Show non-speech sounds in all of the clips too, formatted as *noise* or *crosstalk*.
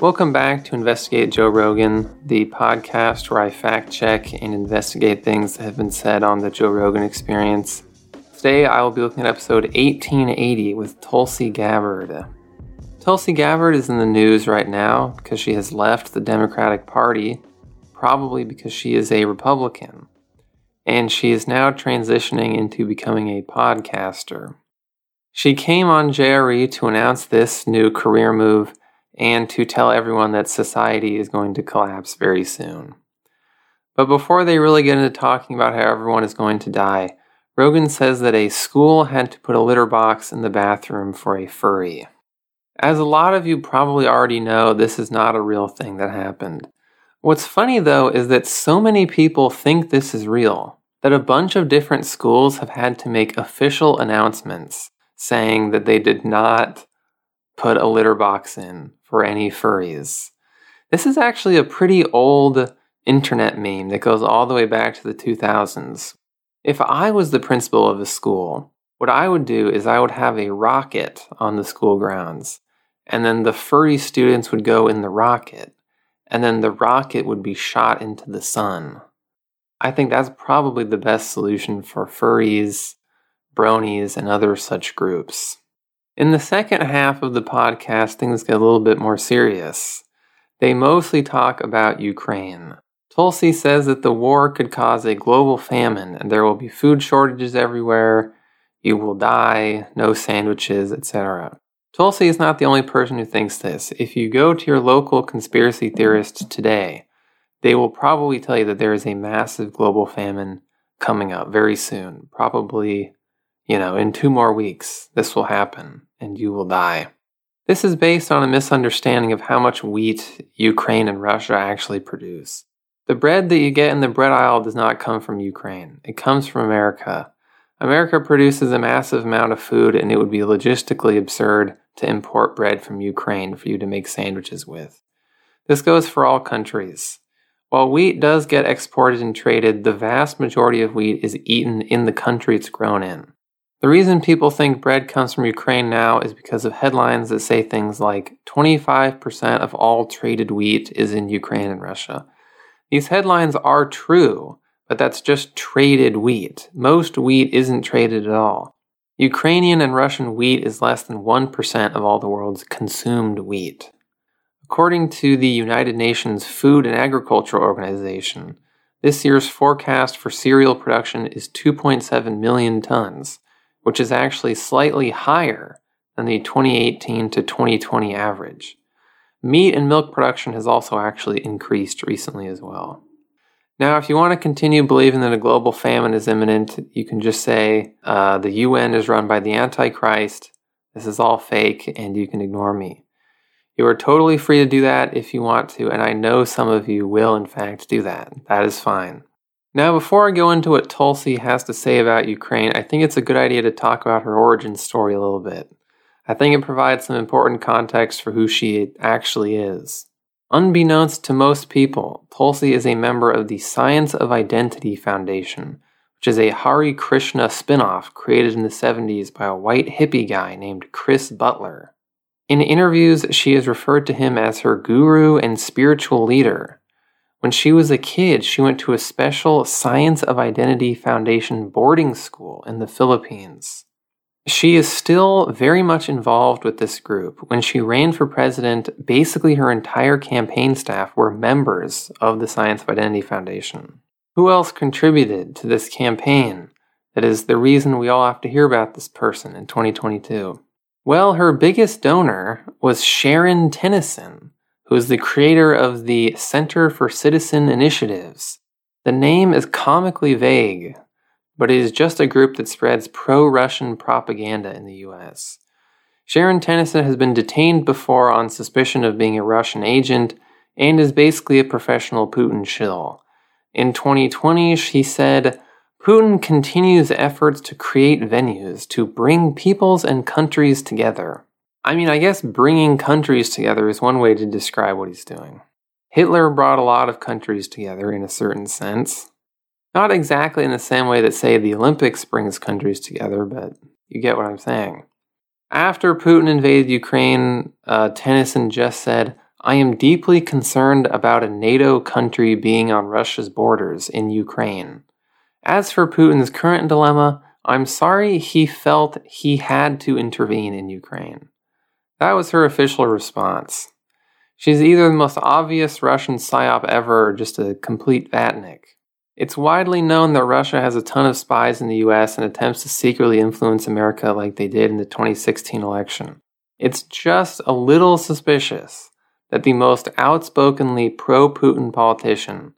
Welcome back to Investigate Joe Rogan, the podcast where I fact check and investigate things that have been said on the Joe Rogan experience. Today I will be looking at episode 1880 with Tulsi Gabbard. Tulsi Gabbard is in the news right now because she has left the Democratic Party, probably because she is a Republican, and she is now transitioning into becoming a podcaster. She came on JRE to announce this new career move and to tell everyone that society is going to collapse very soon. But before they really get into talking about how everyone is going to die, Rogan says that a school had to put a litter box in the bathroom for a furry. As a lot of you probably already know, this is not a real thing that happened. What's funny though is that so many people think this is real that a bunch of different schools have had to make official announcements saying that they did not put a litter box in for any furries. This is actually a pretty old internet meme that goes all the way back to the 2000s. If I was the principal of a school, what I would do is I would have a rocket on the school grounds, and then the furry students would go in the rocket, and then the rocket would be shot into the sun. I think that's probably the best solution for furries bronies, and other such groups. In the second half of the podcast, things get a little bit more serious. They mostly talk about Ukraine. Tulsi says that the war could cause a global famine and there will be food shortages everywhere, you will die, no sandwiches, etc. Tulsi is not the only person who thinks this. If you go to your local conspiracy theorist today, they will probably tell you that there is a massive global famine coming up very soon, probably you know, in two more weeks, this will happen and you will die. This is based on a misunderstanding of how much wheat Ukraine and Russia actually produce. The bread that you get in the bread aisle does not come from Ukraine, it comes from America. America produces a massive amount of food, and it would be logistically absurd to import bread from Ukraine for you to make sandwiches with. This goes for all countries. While wheat does get exported and traded, the vast majority of wheat is eaten in the country it's grown in. The reason people think bread comes from Ukraine now is because of headlines that say things like 25% of all traded wheat is in Ukraine and Russia. These headlines are true, but that's just traded wheat. Most wheat isn't traded at all. Ukrainian and Russian wheat is less than 1% of all the world's consumed wheat. According to the United Nations Food and Agriculture Organization, this year's forecast for cereal production is 2.7 million tons which is actually slightly higher than the 2018 to 2020 average. Meat and milk production has also actually increased recently as well. Now, if you want to continue believing that a global famine is imminent, you can just say uh, the UN is run by the Antichrist, this is all fake, and you can ignore me. You are totally free to do that if you want to, and I know some of you will, in fact, do that. That is fine. Now, before I go into what Tulsi has to say about Ukraine, I think it's a good idea to talk about her origin story a little bit. I think it provides some important context for who she actually is. Unbeknownst to most people, Tulsi is a member of the Science of Identity Foundation, which is a Hare Krishna spin-off created in the 70s by a white hippie guy named Chris Butler. In interviews, she has referred to him as her guru and spiritual leader, when she was a kid, she went to a special Science of Identity Foundation boarding school in the Philippines. She is still very much involved with this group. When she ran for president, basically her entire campaign staff were members of the Science of Identity Foundation. Who else contributed to this campaign? That is the reason we all have to hear about this person in 2022. Well, her biggest donor was Sharon Tennison, who is the creator of the Center for Citizen Initiatives. The name is comically vague, but it is just a group that spreads pro Russian propaganda in the US. Sharon Tennison has been detained before on suspicion of being a Russian agent and is basically a professional Putin shill. In 2020, she said, Putin continues efforts to create venues to bring peoples and countries together. I mean, I guess bringing countries together is one way to describe what he's doing. Hitler brought a lot of countries together in a certain sense. Not exactly in the same way that, say, the Olympics brings countries together, but you get what I'm saying. After Putin invaded Ukraine, uh, Tennison just said, I am deeply concerned about a NATO country being on Russia's borders in Ukraine. As for Putin's current dilemma, I'm sorry he felt he had to intervene in Ukraine. That was her official response. She's either the most obvious Russian psyop ever or just a complete vatnik. It's widely known that Russia has a ton of spies in the US and attempts to secretly influence America like they did in the 2016 election. It's just a little suspicious that the most outspokenly pro Putin politician,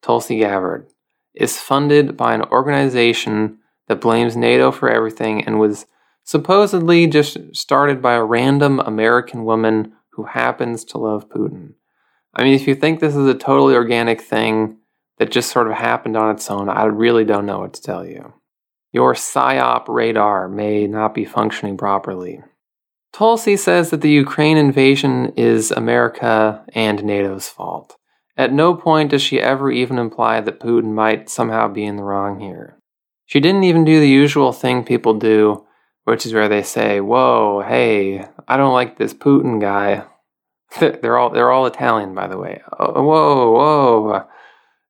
Tulsi Gabbard, is funded by an organization that blames NATO for everything and was supposedly just started by a random American woman who happens to love Putin. I mean, if you think this is a totally organic thing that just sort of happened on its own, I really don't know what to tell you. Your PSYOP radar may not be functioning properly. Tulsi says that the Ukraine invasion is America and NATO's fault. At no point does she ever even imply that Putin might somehow be in the wrong here. She didn't even do the usual thing people do, which is where they say, "Whoa, hey, I don't like this Putin guy." *laughs* they're all they're all Italian, by the way. Oh, whoa, whoa.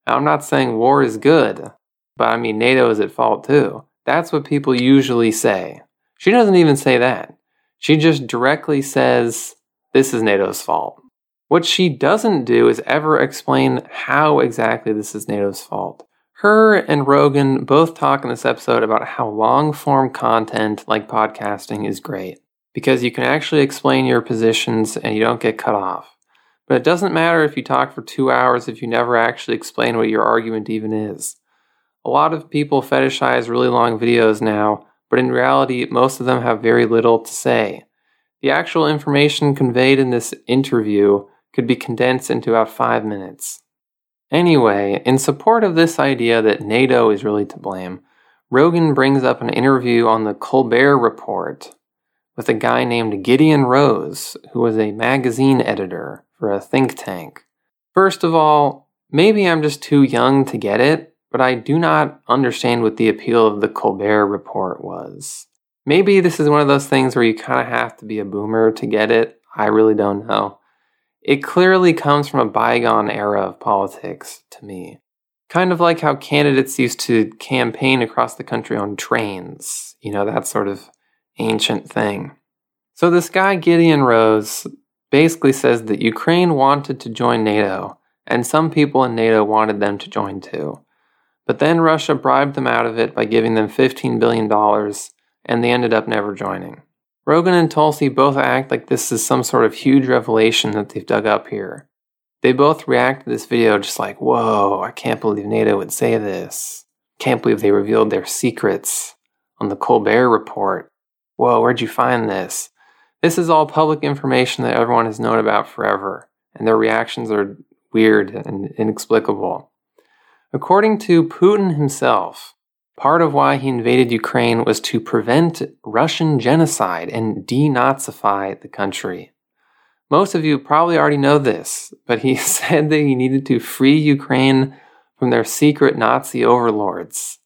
I'm not saying war is good, but I mean NATO is at fault too. That's what people usually say. She doesn't even say that. She just directly says this is NATO's fault. What she doesn't do is ever explain how exactly this is NATO's fault. Her and Rogan both talk in this episode about how long form content like podcasting is great because you can actually explain your positions and you don't get cut off. But it doesn't matter if you talk for two hours if you never actually explain what your argument even is. A lot of people fetishize really long videos now, but in reality, most of them have very little to say. The actual information conveyed in this interview could be condensed into about five minutes. Anyway, in support of this idea that NATO is really to blame, Rogan brings up an interview on the Colbert Report with a guy named Gideon Rose, who was a magazine editor for a think tank. First of all, maybe I'm just too young to get it, but I do not understand what the appeal of the Colbert Report was. Maybe this is one of those things where you kind of have to be a boomer to get it. I really don't know. It clearly comes from a bygone era of politics to me. Kind of like how candidates used to campaign across the country on trains, you know, that sort of ancient thing. So, this guy, Gideon Rose, basically says that Ukraine wanted to join NATO, and some people in NATO wanted them to join too. But then Russia bribed them out of it by giving them $15 billion, and they ended up never joining. Rogan and Tulsi both act like this is some sort of huge revelation that they've dug up here. They both react to this video just like, whoa, I can't believe NATO would say this. Can't believe they revealed their secrets on the Colbert Report. Whoa, where'd you find this? This is all public information that everyone has known about forever, and their reactions are weird and inexplicable. According to Putin himself, part of why he invaded Ukraine was to prevent Russian genocide and denazify the country. Most of you probably already know this, but he *laughs* said that he needed to free Ukraine from their secret Nazi overlords.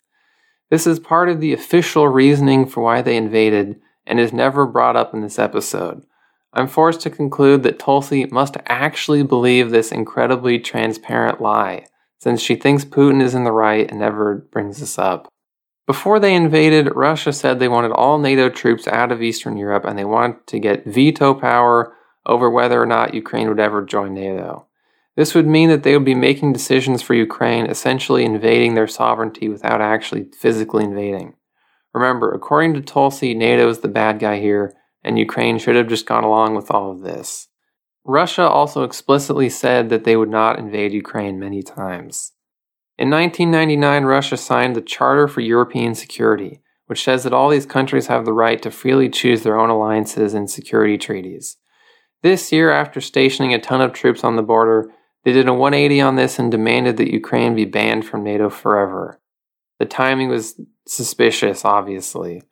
This is part of the official reasoning for why they invaded and is never brought up in this episode. I'm forced to conclude that Tulsi must actually believe this incredibly transparent lie since she thinks Putin is in the right and never brings this up. Before they invaded, Russia said they wanted all NATO troops out of Eastern Europe and they wanted to get veto power over whether or not Ukraine would ever join NATO. This would mean that they would be making decisions for Ukraine, essentially invading their sovereignty without actually physically invading. Remember, according to Tulsi, NATO is the bad guy here, and Ukraine should have just gone along with all of this. Russia also explicitly said that they would not invade Ukraine many times. In 1999, Russia signed the Charter for European Security, which says that all these countries have the right to freely choose their own alliances and security treaties. This year, after stationing a ton of troops on the border, they did a 180 on this and demanded that Ukraine be banned from NATO forever. The timing was suspicious, obviously.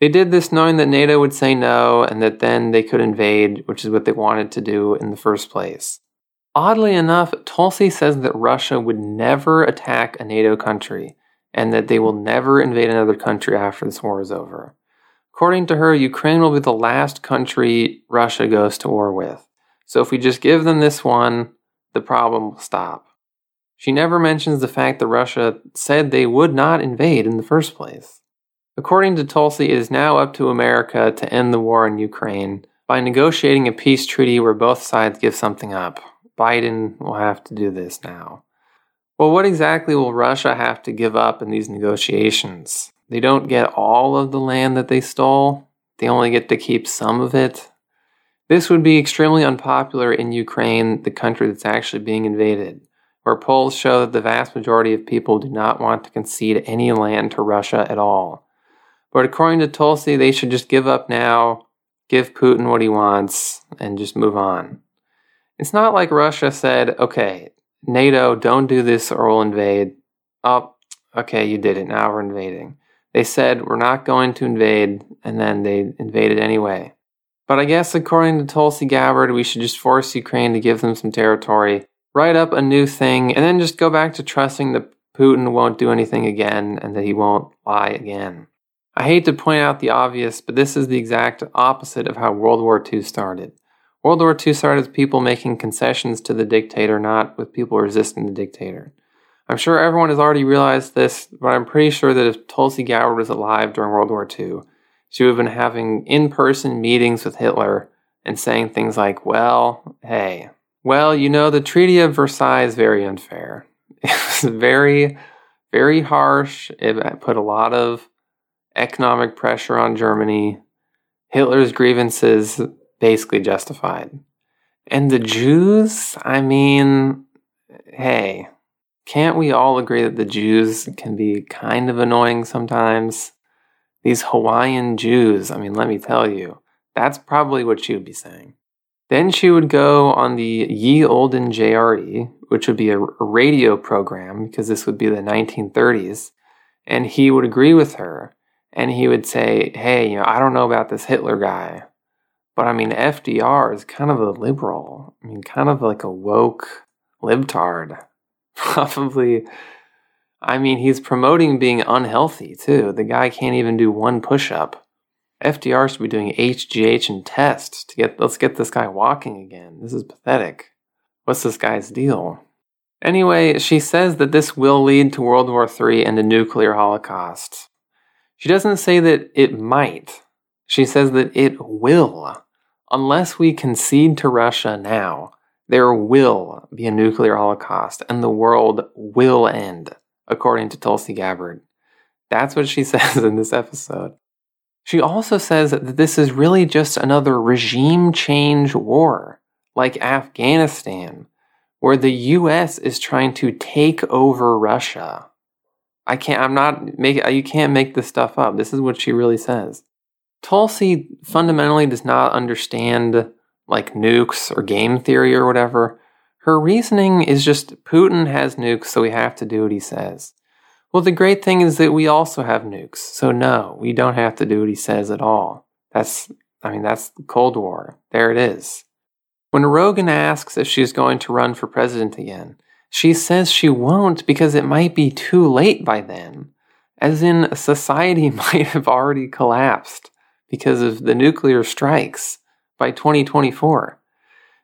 They did this knowing that NATO would say no and that then they could invade, which is what they wanted to do in the first place. Oddly enough, Tulsi says that Russia would never attack a NATO country and that they will never invade another country after this war is over. According to her, Ukraine will be the last country Russia goes to war with. So if we just give them this one, the problem will stop. She never mentions the fact that Russia said they would not invade in the first place. According to Tulsi, it is now up to America to end the war in Ukraine by negotiating a peace treaty where both sides give something up. Biden will have to do this now. Well, what exactly will Russia have to give up in these negotiations? They don't get all of the land that they stole, they only get to keep some of it. This would be extremely unpopular in Ukraine, the country that's actually being invaded, where polls show that the vast majority of people do not want to concede any land to Russia at all. But according to Tulsi, they should just give up now, give Putin what he wants, and just move on. It's not like Russia said, okay, NATO, don't do this or we'll invade. Oh, okay, you did it. Now we're invading. They said we're not going to invade, and then they invaded anyway. But I guess according to Tulsi Gabbard, we should just force Ukraine to give them some territory, write up a new thing, and then just go back to trusting that Putin won't do anything again and that he won't lie again. I hate to point out the obvious, but this is the exact opposite of how World War II started. World War II started with people making concessions to the dictator, not with people resisting the dictator. I'm sure everyone has already realized this, but I'm pretty sure that if Tulsi Gabbard was alive during World War II, she would have been having in person meetings with Hitler and saying things like, well, hey, well, you know, the Treaty of Versailles is very unfair. *laughs* It was very, very harsh. It put a lot of economic pressure on Germany. Hitler's grievances basically justified. And the Jews, I mean, hey, can't we all agree that the Jews can be kind of annoying sometimes? These Hawaiian Jews, I mean, let me tell you, that's probably what she would be saying. Then she would go on the Ye Olden JRE, which would be a, radio program because this would be the 1930s, and he would agree with her and he would say, Hey, you know, I don't know about this Hitler guy. But I mean, FDR is kind of a liberal. I mean, kind of like a woke libtard. *laughs* Probably, I mean, he's promoting being unhealthy too. The guy can't even do one push up. FDR should be doing HGH and tests to get, let's get this guy walking again. This is pathetic. What's this guy's deal? Anyway, she says that this will lead to World War III and a nuclear holocaust. She doesn't say that it might. She says that it will. Unless we concede to Russia now, there will be a nuclear holocaust and the world will end, according to Tulsi Gabbard. That's what she *laughs* says in this episode. She also says that this is really just another regime change war, like Afghanistan, where the US is trying to take over Russia. I can't, I'm not making, you can't make this stuff up. This is what she really says. Tulsi fundamentally does not understand like nukes or game theory or whatever. Her reasoning is just Putin has nukes, so we have to do what he says. Well, the great thing is that we also have nukes, so no, we don't have to do what he says at all. That's, I mean, that's the Cold War. There it is. When Rogan asks if she's going to run for president again, she says she won't because it might be too late by then, as in society *laughs* might have already collapsed because of the nuclear strikes by 2024.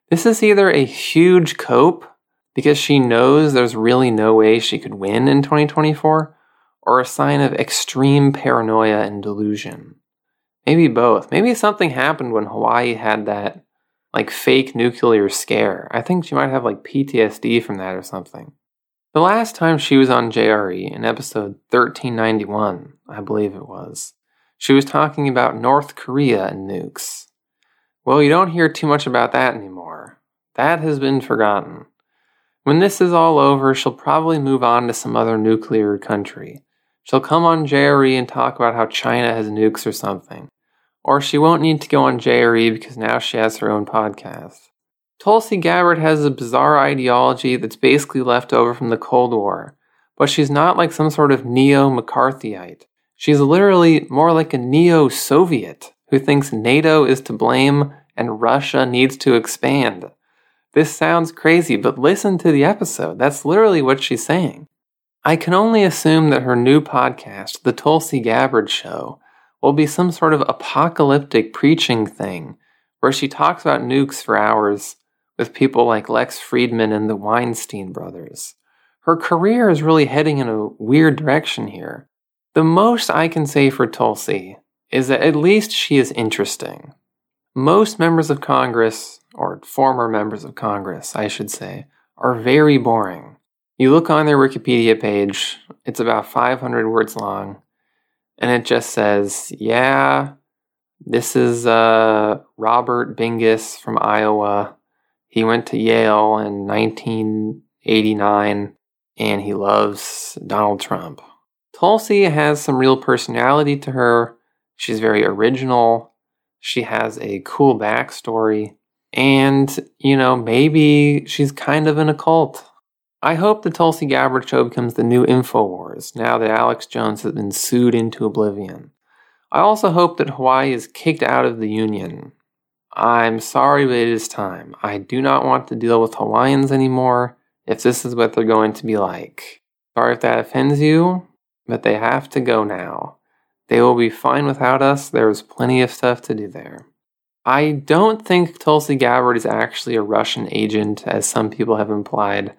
This is either a huge cope because she knows there's really no way she could win in 2024, or a sign of extreme paranoia and delusion. Maybe both. Maybe something happened when Hawaii had that like fake nuclear scare. I think she might have like PTSD from that or something. The last time she was on JRE in episode 1391, I believe it was, she was talking about North Korea and nukes. Well, you don't hear too much about that anymore. That has been forgotten. When this is all over, she'll probably move on to some other nuclear country. She'll come on JRE and talk about how China has nukes or something. Or she won't need to go on JRE because now she has her own podcast. Tulsi Gabbard has a bizarre ideology that's basically left over from the Cold War, but she's not like some sort of neo McCarthyite. She's literally more like a neo Soviet who thinks NATO is to blame and Russia needs to expand. This sounds crazy, but listen to the episode. That's literally what she's saying. I can only assume that her new podcast, The Tulsi Gabbard Show, will be some sort of apocalyptic preaching thing where she talks about nukes for hours with people like Lex Fridman and the Weinstein brothers. Her career is really heading in a weird direction here. The most I can say for Tulsi is that at least she is interesting. Most members of Congress, or former members of Congress, I should say, are very boring. You look on their Wikipedia page, it's about 500 words long, and it just says, yeah, this is uh, Robert Bingus from Iowa. He went to Yale in 1989 and he loves Donald Trump. Tulsi has some real personality to her. She's very original. She has a cool backstory. And, you know, maybe she's kind of in a cult. I hope the Tulsi Gabbard show becomes the new InfoWars now that Alex Jones has been sued into oblivion. I also hope that Hawaii is kicked out of the Union. I'm sorry, but it is time. I do not want to deal with Hawaiians anymore if this is what they're going to be like. Sorry if that offends you, but they have to go now. They will be fine without us. There's plenty of stuff to do there. I don't think Tulsi Gabbard is actually a Russian agent, as some people have implied.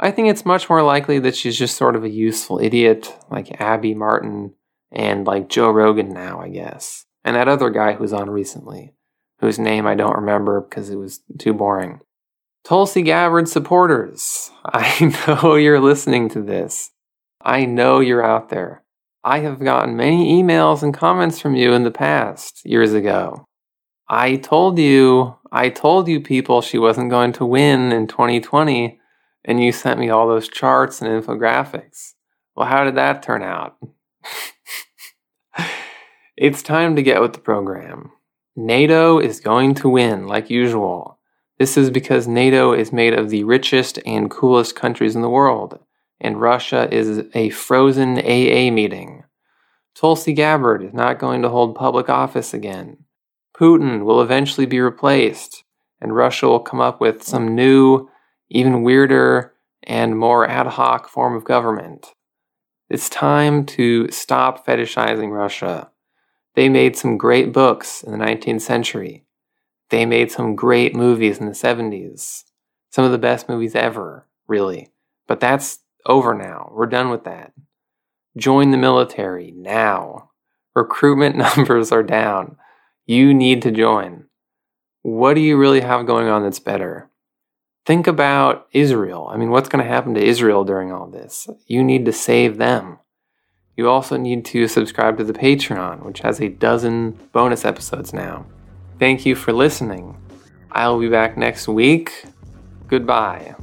I think it's much more likely that she's just sort of a useful idiot, like Abby Martin and like Joe Rogan now, I guess. And that other guy who's on recently, whose name I don't remember because it was too boring. Tulsi Gabbard supporters, *laughs* I know you're listening to this. I know you're out there. I have gotten many emails and comments from you in the past, years ago. I told you, I told you people she wasn't going to win in 2020, and you sent me all those charts and infographics. Well, how did that turn out? *laughs* it's time to get with the program. NATO is going to win, like usual. This is because NATO is made of the richest and coolest countries in the world, and Russia is a frozen AA meeting. Tulsi Gabbard is not going to hold public office again. Putin will eventually be replaced, and Russia will come up with some new, even weirder, and more ad hoc form of government. It's time to stop fetishizing Russia. They made some great books in the 19th century. They made some great movies in the 70s. Some of the best movies ever, really. But that's over now. We're done with that. Join the military now. Recruitment *laughs* numbers are down. You need to join. What do you really have going on that's better? Think about Israel. I mean, what's going to happen to Israel during all this? You need to save them. You also need to subscribe to the Patreon, which has a dozen bonus episodes now. Thank you for listening. I'll be back next week. Goodbye.